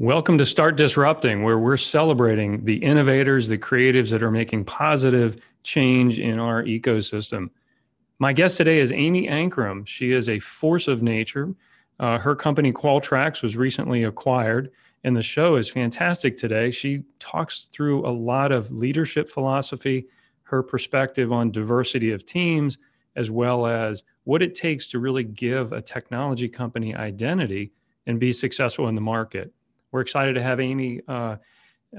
Welcome to Start Disrupting, where we're celebrating the innovators, the creatives that are making positive change in our ecosystem. My guest today is Amy Ankrum. She is a force of nature. Uh, her company Qualtrax was recently acquired, and the show is fantastic today. She talks through a lot of leadership philosophy, her perspective on diversity of teams, as well as what it takes to really give a technology company identity and be successful in the market. We're excited to have Amy uh,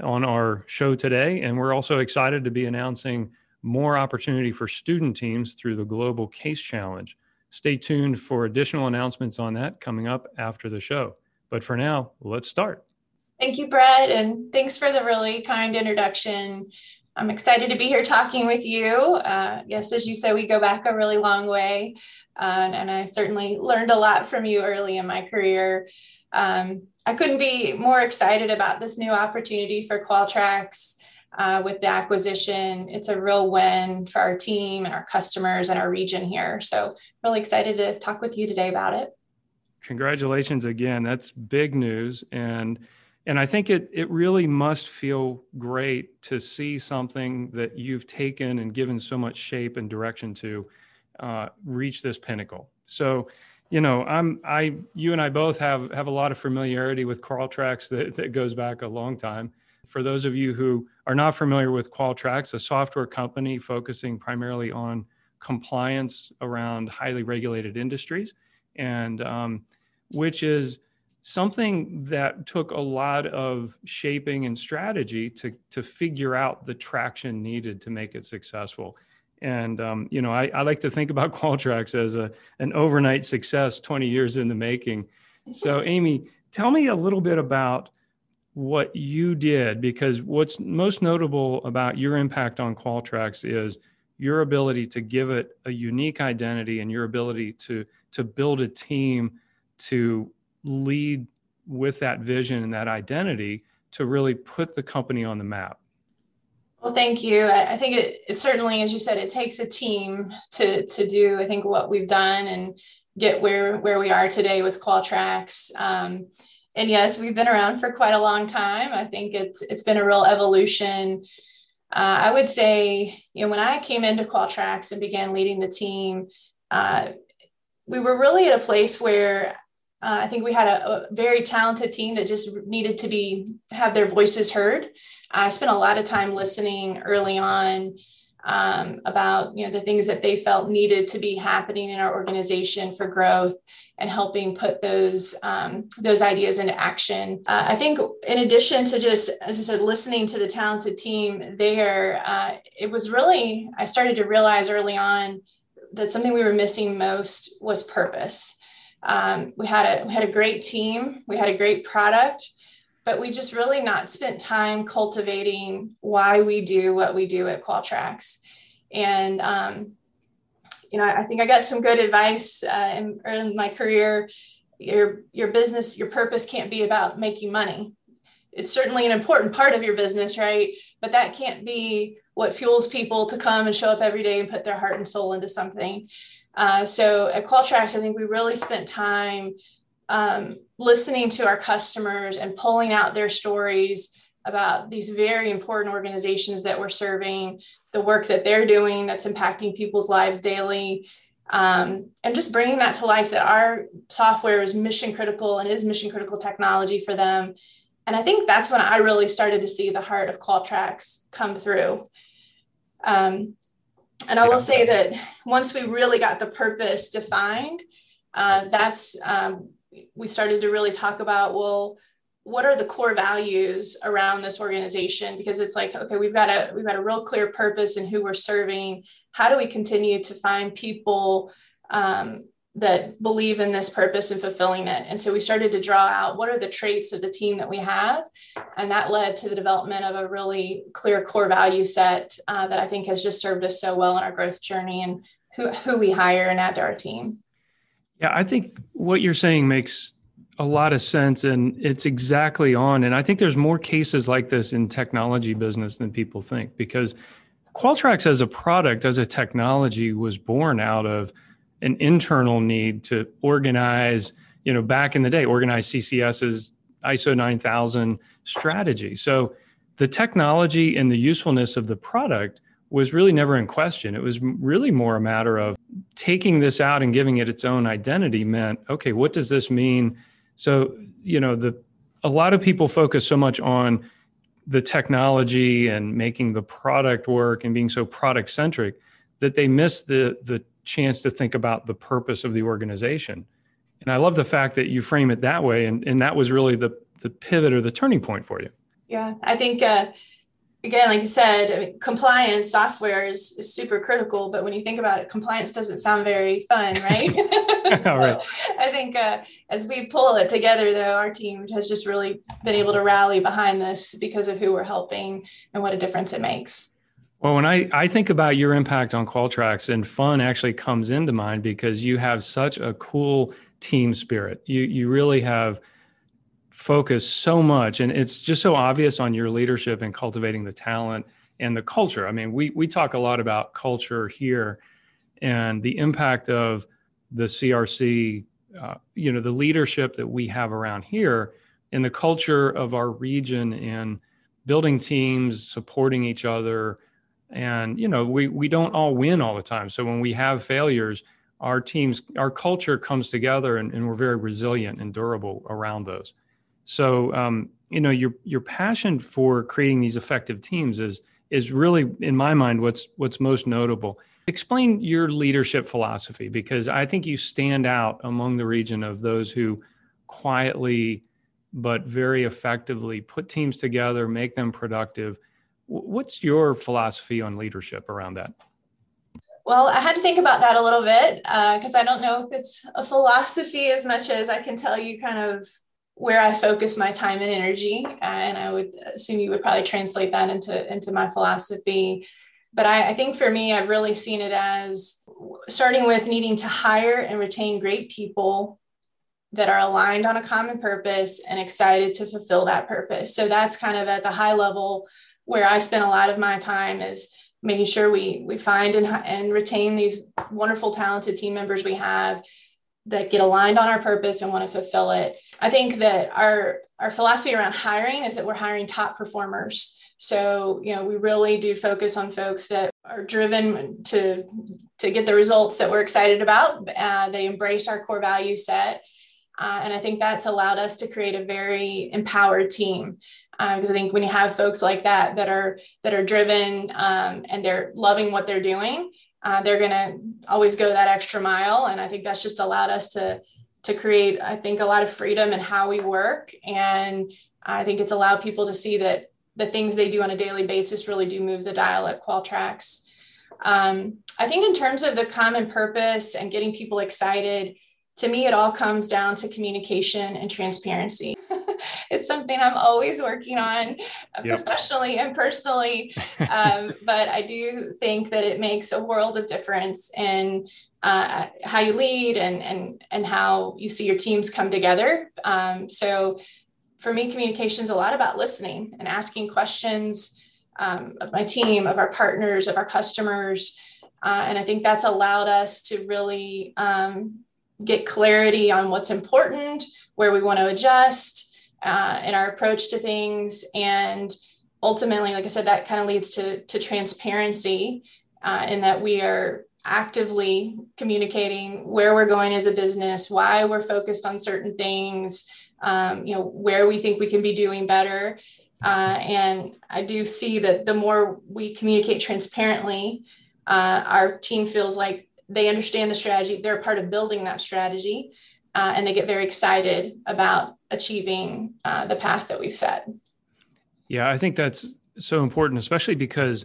on our show today, and we're also excited to be announcing more opportunity for student teams through the Global Case Challenge. Stay tuned for additional announcements on that coming up after the show. But for now, let's start. Thank you, Brett, and thanks for the really kind introduction. I'm excited to be here talking with you. Uh, yes, as you said, we go back a really long way, uh, and I certainly learned a lot from you early in my career. Um, I couldn't be more excited about this new opportunity for Qualtrax uh, with the acquisition. It's a real win for our team and our customers and our region here. So, really excited to talk with you today about it. Congratulations again. That's big news. And and I think it it really must feel great to see something that you've taken and given so much shape and direction to uh, reach this pinnacle. So you know, I'm I you and I both have have a lot of familiarity with Qualtrax that, that goes back a long time. For those of you who are not familiar with Qualtrax, a software company focusing primarily on compliance around highly regulated industries, and um, which is something that took a lot of shaping and strategy to to figure out the traction needed to make it successful. And um, you know, I, I, like to think about Qualtrax as a an overnight success, 20 years in the making. So, Amy, tell me a little bit about what you did, because what's most notable about your impact on Qualtrax is your ability to give it a unique identity and your ability to to build a team to lead with that vision and that identity to really put the company on the map. Well, thank you. I, think it, it, certainly, as you said, it takes a team to to do. I think what we've done and get where where we are today with Qualtrax. Um, and yes, we've been around for quite a long time. I think it's it's been a real evolution. Uh, I would say, you know, when I came into Qualtrax and began leading the team, uh, we were really at a place where uh, I think we had a, a, very talented team that just needed to be have their voices heard. I spent a lot of time listening early on um, about you know the things that they felt needed to be happening in our organization for growth and helping put those um, those ideas into action. Uh, I think in addition to just as I said, listening to the talented team there, uh, it was really I started to realize early on that something we were missing most was purpose. Um, we had a we had a great team, we had a great product, but we just really not spent time cultivating why we do what we do at Qualtrax. And um, you know, I think I got some good advice uh, in, in my career. Your your business, your purpose can't be about making money. It's certainly an important part of your business, right? But that can't be what fuels people to come and show up every day and put their heart and soul into something. Uh, so at Qualtrax, I think we really spent time um, listening to our customers and pulling out their stories about these very important organizations that we're serving, the work that they're doing that's impacting people's lives daily, um, and just bringing that to life that our software is mission critical and is mission critical technology for them. And I think that's when I really started to see the heart of Qualtrax come through. Um, and I will say that once we really got the purpose defined, uh, that's um, we started to really talk about well, what are the core values around this organization? Because it's like okay, we've got a we've got a real clear purpose and who we're serving. How do we continue to find people um, that believe in this purpose and fulfilling it. And so we started to draw out what are the traits of the team that we have. And that led to the development of a really clear core value set uh, that I think has just served us so well in our growth journey and who, who we hire and add to our team. Yeah, I think what you're saying makes a lot of sense and it's exactly on. And I think there's more cases like this in technology business than people think because Qualtrax as a product, as a technology, was born out of an internal need to organize, you know, back in the day, organize CCSs ISO 9000 strategy. So the technology and the usefulness of the product was really never in question. It was really more a matter of taking this out and giving it its own identity meant, okay, what does this mean? So, you know, the a lot of people focus so much on the technology and making the product work and being so product centric that they miss the the chance to think about the purpose of the organization. And I love the fact that you frame it that way and, and that was really the the pivot or the turning point for you. Yeah, I think uh, again, like you said, I mean, compliance software is, is, super critical. But when you think about it, compliance doesn't sound very fun, right? so right. I think uh, as we pull it together, though, our team has just really been able to rally behind this because of who we're helping and what a difference it makes. Well, when I, I think about your impact on Qualtrax, and fun actually comes into mind because you have such a cool team spirit. You you really have focused so much and it's just so obvious on your leadership and cultivating the talent and the culture i mean we we talk a lot about culture here and the impact of the crc uh, you know the leadership that we have around here and the culture of our region and building teams supporting each other and you know we we don't all win all the time so when we have failures our teams our culture comes together and, and we're very resilient and durable around those so, um, you know, your your passion for creating these effective teams is is really, in my mind, what's what's most notable. Explain your leadership philosophy because I think you stand out among the region of those who quietly but very effectively put teams together, make them productive. What's your philosophy on leadership around that? Well, I had to think about that a little bit because uh, I don't know if it's a philosophy as much as I can tell you kind of where I focus my time and energy. And I would assume you would probably translate that into, into my philosophy. But I, I think for me, I've really seen it as starting with needing to hire and retain great people that are aligned on a common purpose and excited to fulfill that purpose. So that's kind of at the high level where I spend a lot of my time is making sure we we find and, and retain these wonderful talented team members we have that get aligned on our purpose and want to fulfill it. I think that our our philosophy around hiring is that we're hiring top performers. So, you know, we really do focus on folks that are driven to to get the results that we're excited about. Uh, they embrace our core value set. Uh, and I think that's allowed us to create a very empowered team because uh, I think when you have folks like that that are that are driven um, and they're loving what they're doing, uh, they're going to always go that extra mile. And i think that's just allowed us to to create i think a lot of freedom in how we work. And i think it's allowed people to see that the things they do on a daily basis really do move the dial at qualtrax um, i think in terms of the common purpose and getting people excited to me it all comes down to communication and transparency it's something I'm always working on uh, yep. professionally and personally. Um, but I do think that it makes a world of difference in uh, how you lead and, and, and how you see your teams come together. Um, so for me, communication is a lot about listening and asking questions um, of my team, of our partners, of our customers. Uh, and I think that's allowed us to really um, get clarity on what's important, where we want to adjust, uh, in our approach to things. And ultimately, like I said, that kind of leads to, to transparency uh, in that we are actively communicating where we're going as a business, why we're focused on certain things, um, you know, where we think we can be doing better. Uh, and I do see that the more we communicate transparently, uh, our team feels like they understand the strategy, they're part of building that strategy, uh, and they get very excited about achieving uh, the path that we've set. Yeah, I think that's so important, especially because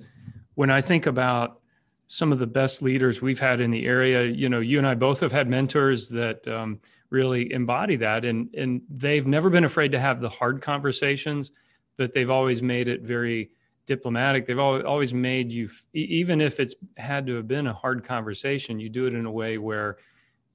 when I think about some of the best leaders we've had in the area, you know, you and I both have had mentors that um, really embody that, and and they've never been afraid to have the hard conversations, but they've always made it very diplomatic. They've always made you, even if it's had to have been a hard conversation, you do it in a way where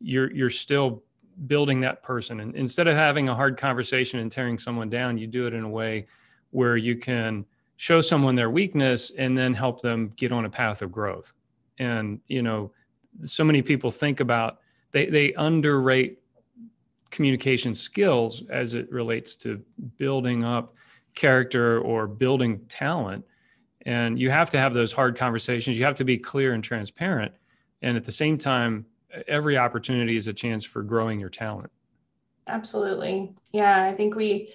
you're you're still building that person. And instead of having a hard conversation and tearing someone down, you do it in a way where you can show someone their weakness and then help them get on a path of growth. And, you know, so many people think about they they underrate communication skills as it relates to building up character or building talent. And you have to have those hard conversations. You have to be clear and transparent. And at the same time, every opportunity is a chance for growing your talent. Absolutely. Yeah, I think we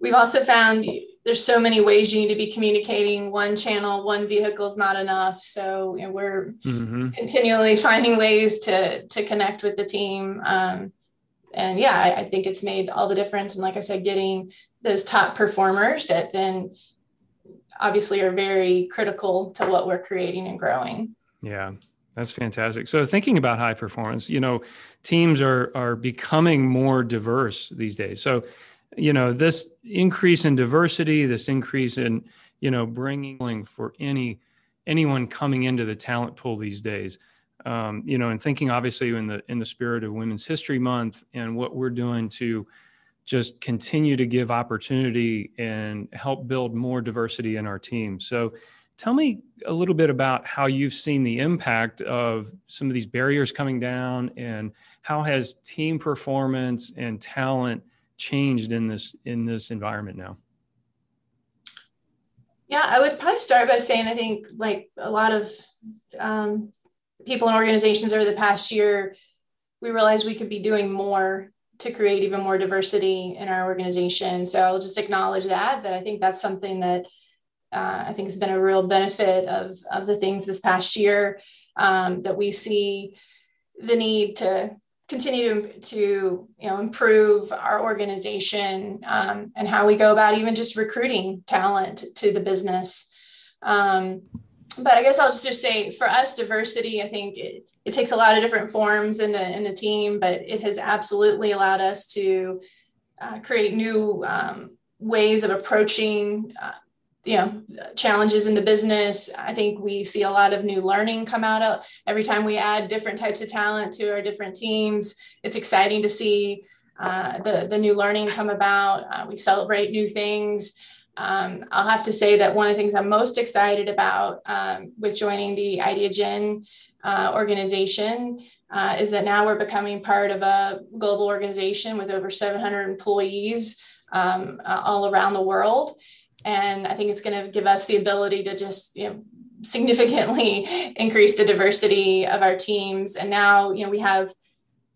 we've also found there's so many ways you need to be communicating one channel one vehicle is not enough so you know, we're mm-hmm. continually finding ways to to connect with the team um, and yeah I, I, think it's made all the difference and like i said getting those top performers that then obviously are very critical to what we're creating and growing yeah that's fantastic. So thinking about high performance you know teams are are becoming more diverse these days. So you know this increase in diversity this increase in you know bringing for any anyone coming into the talent pool these days um, you know and thinking obviously in the in the spirit of women's history month and what we're doing to just continue to give opportunity and help build more diversity in our team. So tell me a little bit about how you've seen the impact of some of these barriers coming down and how has team performance and talent changed in this in this environment now? Yeah, I would probably start by saying I think like a lot of um, people and organizations over the past year, we realized we could be doing more to create even more diversity in our organization. So I'll just acknowledge that that I think that's something that uh, I think has been a real benefit of of the things this past year um, that we see the need to continue to, to you know improve our organization um, and how we go about even just recruiting talent to the business. Um, but i guess i'll just, just say for us diversity i think it, it takes a lot of different forms in the in the team but it has absolutely allowed us to uh, create new um, ways of approaching uh, you know challenges in the business. I think we see a lot of new learning come out of every time we add different types of talent to our different teams. It's exciting to see uh, the, the new learning come about. Uh, we celebrate new things. Um, i'll have to say that one of the things i'm most excited about um, with joining the ideagen uh, organization uh, is that now we're becoming part of a global organization with over 700 employees um, all around the world and I think it's going to give us the ability to just you know, significantly increase the diversity of our teams. And now, you know, we have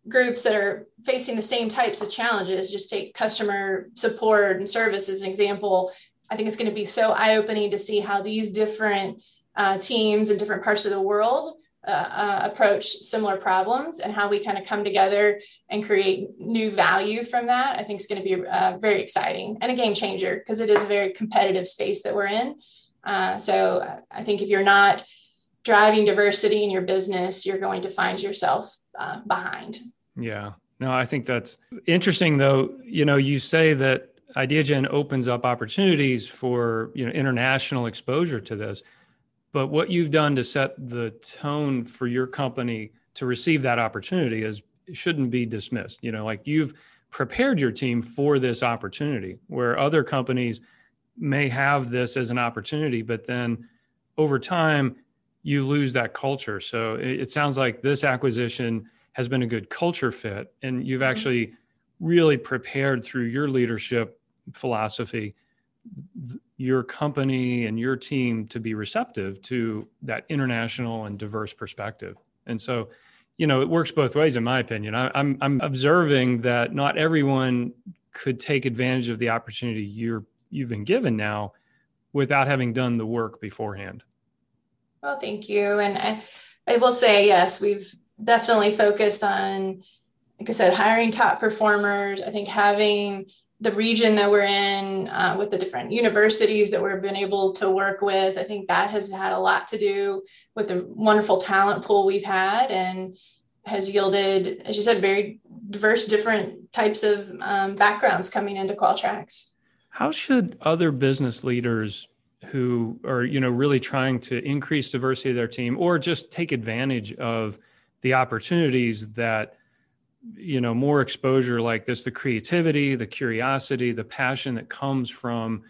groups that are facing the same types of challenges. Just take customer support and service as an example. I think it's going to be so eye opening to see how these different uh, teams in different parts of the world uh, uh, approach similar problems and how we kind of come together and create new value from that, I think is going to be uh, very exciting and a game changer because it is a very competitive space that we're in. Uh, so I think if you're not driving diversity in your business, you're going to find yourself uh, behind. Yeah. No, I think that's interesting though. You know, you say that IdeaGen opens up opportunities for, you know, international exposure to this but what you've done to set the tone for your company to receive that opportunity is shouldn't be dismissed you know like you've prepared your team for this opportunity where other companies may have this as an opportunity but then over time you lose that culture so it, it sounds like this acquisition has been a good culture fit and you've mm-hmm. actually really prepared through your leadership philosophy your company and your team to be receptive to that international and diverse perspective. And so, you know, it works both ways, in my opinion. I, I'm I'm observing that not everyone could take advantage of the opportunity you're you've been given now without having done the work beforehand. Well, thank you. And I, I will say, yes, we've definitely focused on, like I said, hiring top performers. I think having the region that we're in, uh, with the different universities that we've been able to work with. I think that has had a lot to do with the wonderful talent pool we've had and has yielded, as you said, very diverse, different types of um, backgrounds coming into Qualtrax. How should other business leaders who are, you know, really trying to increase diversity of their team or just take advantage of the opportunities that you know more exposure like this the creativity the curiosity the passion that comes from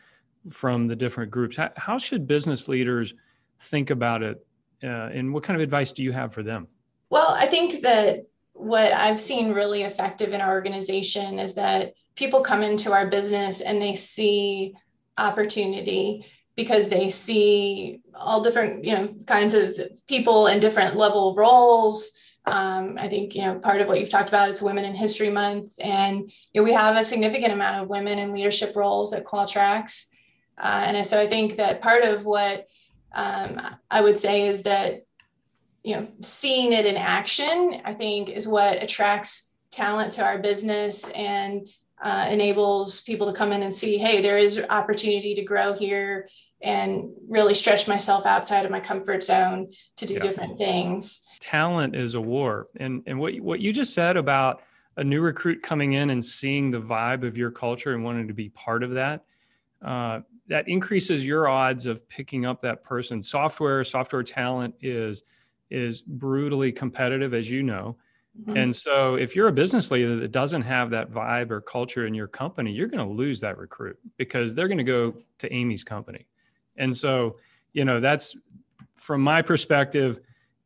from the different groups. How, how should business leaders think about it uh, and what kind of advice do you have for them? Well i think that what I've seen really effective in our organization is that people come into our business and they see opportunity because they see all different you know kinds of people in different level roles um, i think you know part of what you've talked about is women in history month and you know, we have a significant amount of women in leadership roles at qualtrax uh, and so i think that part of what um, i would say is that you know seeing it in action i think is what attracts talent to our business and uh, enables people to come in and see hey there is opportunity to grow here and really stretch myself outside of my comfort zone to do yeah. different things. Talent is a war. And and what what you just said about a new recruit coming in and seeing the vibe of your culture and wanting to be part of that uh, that increases your odds of picking up that person. Software software talent is is brutally competitive as you know Mm-hmm. And so if you're a business leader that doesn't have that vibe or culture in your company, you're going to lose that recruit because they're going to go to Amy's company. And so, you know, that's from my perspective,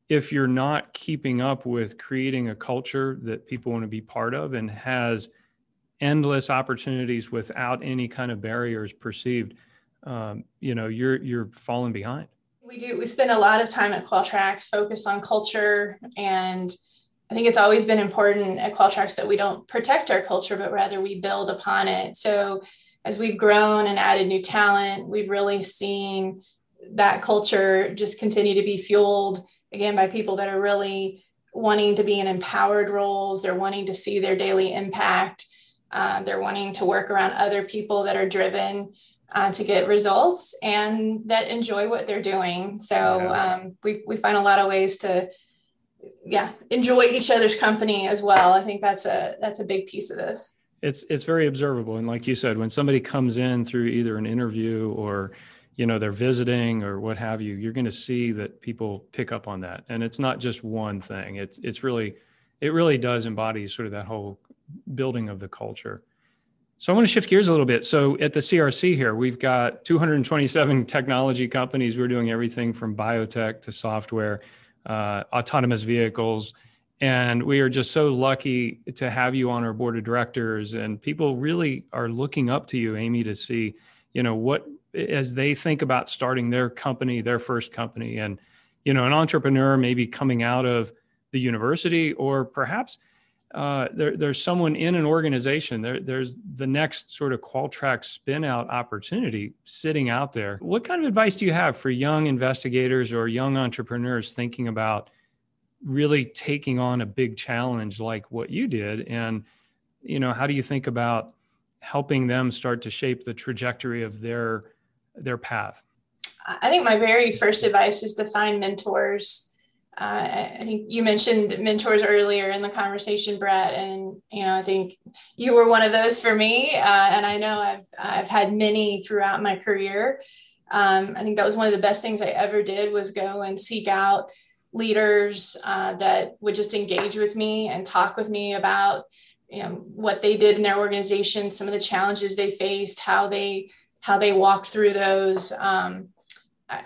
if you're not keeping up with creating a culture that people want to be part of and has endless opportunities without any kind of barriers perceived, um, you know, you're you're falling behind. We do. We spend a lot of time at Qualtrax focused on culture and I think it's always been important at Qualtrax that we don't protect our culture, but rather we build upon it. So as we've grown and added new talent, we've really seen that culture just continue to be fueled again by people that are really wanting to be in empowered roles. They're wanting to see their daily impact. Uh, they're wanting to work around other people that are driven uh, to get results and that enjoy what they're doing. So um, we, we find a lot of ways to yeah enjoy each other's company as well. I think that's a that's a big piece of this. It's it's very observable. And like you said when somebody comes in through either an interview or you know they're visiting or what have you you're going to see that people pick up on that. And it's not just one thing. It's it's really it really does embody sort of that whole building of the culture. So i want to shift gears a little bit. So at the crc here we've got 227 technology companies. We're doing everything from biotech to software uh, autonomous vehicles. And we are just so lucky to have you on our board of directors. And people really are looking up to you, Amy, to see, you know, what as they think about starting their company, their first company, and you know, an entrepreneur maybe coming out of the university or perhaps uh, there, there's someone in an organization. There, there's the next sort of Qualtrax spin out opportunity sitting out there. What kind of advice do you have for young investigators or young entrepreneurs thinking about really taking on a big challenge like what you did? And you know, how do you think about helping them start to shape the trajectory of their their path? I think my very first advice is to find mentors uh, I think you mentioned mentors earlier in the conversation, Brett, and you know I think you were one of those for me, uh, and I know I've I've had many throughout my career. Um, I think that was one of the best things I ever did was go and seek out leaders uh, that would just engage with me and talk with me about you know what they did in their organization, some of the challenges they faced, how they how they walked through those. Um,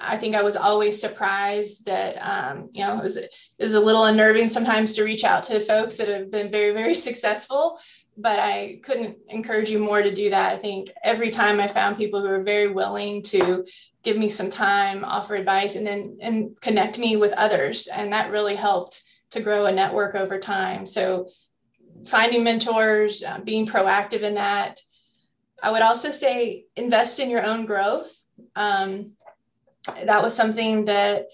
I think I was always surprised that um, you know it was it was a little unnerving sometimes to reach out to folks that have been very very successful, but I couldn't encourage you more to do that. I think every time I found people who were very willing to give me some time, offer advice, and then and connect me with others, and that really helped to grow a network over time. So finding mentors, uh, being proactive in that. I would also say invest in your own growth. Um, that was something that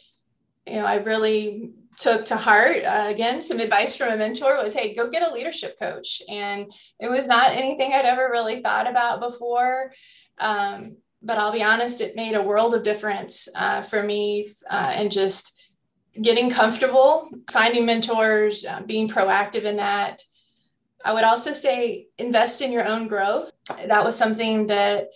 you know I really took to heart. Uh, again, some advice from a mentor was, "Hey, go get a leadership coach." And it was not anything I'd ever really thought about before. Um, but I'll be honest, it made a world of difference uh, for me, uh, and just getting comfortable, finding mentors, uh, being proactive in that. I would also say invest in your own growth. That was something that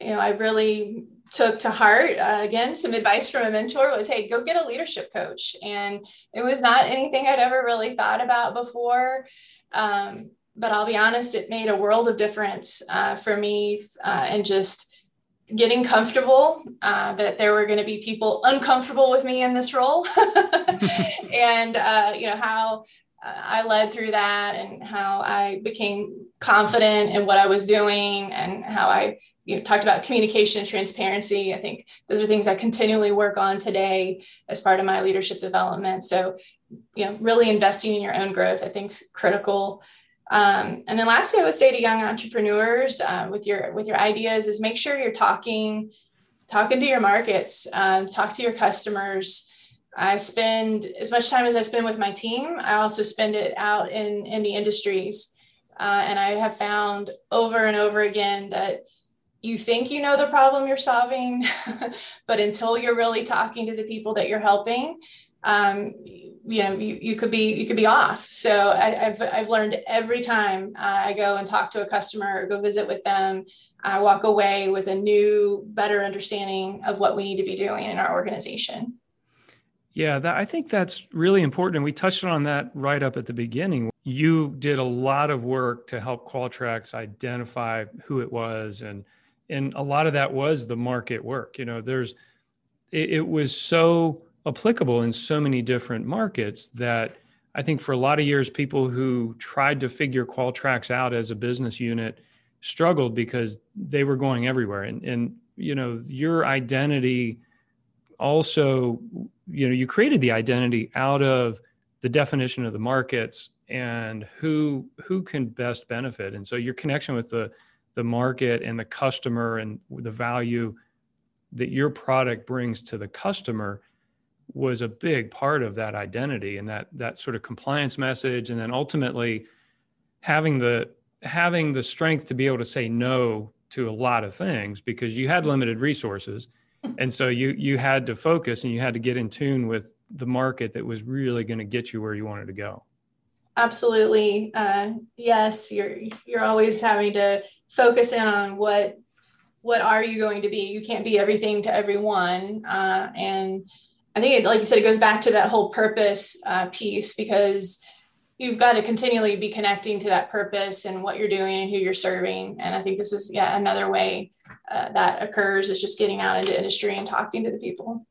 you know I really took to heart uh, again some advice from a mentor was hey go get a leadership coach. And it was not anything i'd ever really thought about before. Um, but i'll be honest it made a world of difference uh, for me uh, and just getting comfortable uh, that there were going to be people uncomfortable with me in this role. And uh, you know how I led through that and how I became confident in what I was doing and how I you know, talked about communication and transparency. I think those are things I continually work on today as part of my leadership development. So, you know, really investing in your own growth, I think is critical. Um, and then lastly, I would say to young entrepreneurs uh, with your with your ideas is make sure you're talking talking to your markets, um, talk to your customers I spend as much time as I spend with my team. I also spend it out in in the industries, uh, and I have found over and over again that you think you know the problem you're solving, but until you're really talking to the people that you're helping, um, you know you, you could be you could be off. So I, have I've learned every time I go and talk to a customer or go visit with them, I walk away with a new, better understanding of what we need to be doing in our organization. Yeah, that, I think that's really important. And we touched on that right up at the beginning. You did a lot of work to help Qualtrax identify who it was. And, and a lot of that was the market work. You know, there's, it, it was so applicable in so many different markets that I think for a lot of years, people who tried to figure Qualtrax out as a business unit struggled because they were going everywhere. And, and you know, your identity also you know you created the identity out of the definition of the markets and who who can best benefit. And so your connection with the the market and the customer and the value that your product brings to the customer was a big part of that identity and that that sort of compliance message. And then ultimately having the having the strength to be able to say no to a lot of things because you had limited resources and so you you had to focus and you had to get in tune with the market that was really going to get you where you wanted to go. Absolutely. Uh, yes you're you're always having to focus in on what what are you going to be? You can't be everything to everyone. Uh, and i think it, like you said it goes back to that whole purpose uh, piece because you've got to continually be connecting to that purpose and what you're doing and who you're serving. And I think this is yeah another way uh, that occurs is just getting out into industry and talking to the people.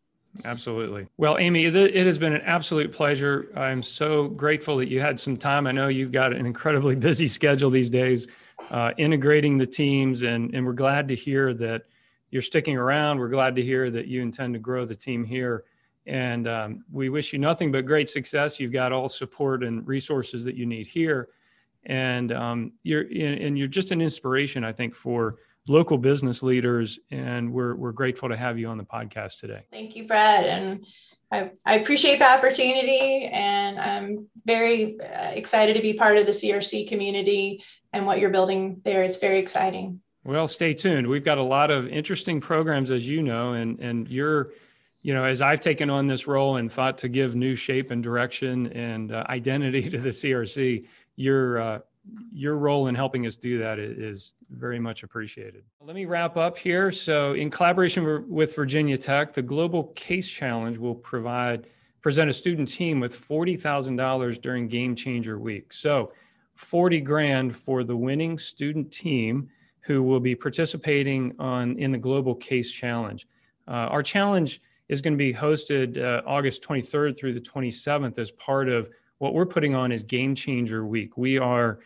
Absolutely. Well, Amy, it has been an absolute pleasure. I'm so grateful that you had some time. I know you've got an incredibly busy schedule these days, uh, integrating the teams, and, and we're glad to hear that you're sticking around. We're glad to hear that you intend to grow the team here. And um, we wish you nothing but great success. You've got all support and resources that you need here. And um, you're and you're just an inspiration, I think, for local business leaders. And we're we're grateful to have you on the podcast today. Thank you, Brad. And I, I appreciate the opportunity, and I'm very uh, excited to be part of the CRC community and what you're building there. It's very exciting. Well, stay tuned. We've got a lot of interesting programs, as you know, and and you're you know, as I've taken on this role and thought to give new shape and direction and uh, identity to the CRC, your uh, your role in helping us do that is very much appreciated. Let me wrap up here. So, in collaboration with Virginia Tech, the Global Case Challenge will provide present a student team with forty thousand dollars during Game Changer Week. So, forty grand for the winning student team who will be participating on in the Global Case Challenge. Uh, our challenge is going to be hosted uh, August 23rd through the 27th as part of what we're putting on is Game Changer Week. We are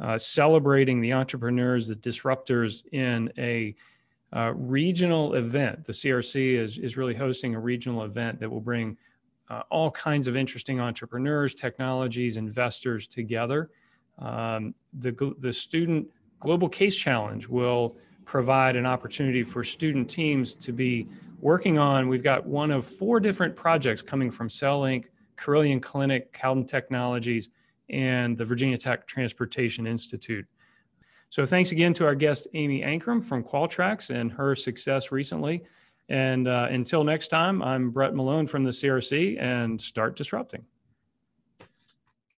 uh, celebrating the entrepreneurs, the disruptors in a uh, regional event. The CRC is, is really hosting a regional event that will bring uh, all kinds of interesting entrepreneurs, technologies, investors together. Um, the, the Student Global Case Challenge will provide an opportunity for student teams to be working on, we've got one of four different projects coming from CellLink, Carilion Clinic, Calden Technologies, and the Virginia Tech Transportation Institute. So thanks again to our guest, Amy Ankrum from Qualtrax and her success recently. And uh, until next time, I'm Brett Malone from the CRC and start disrupting.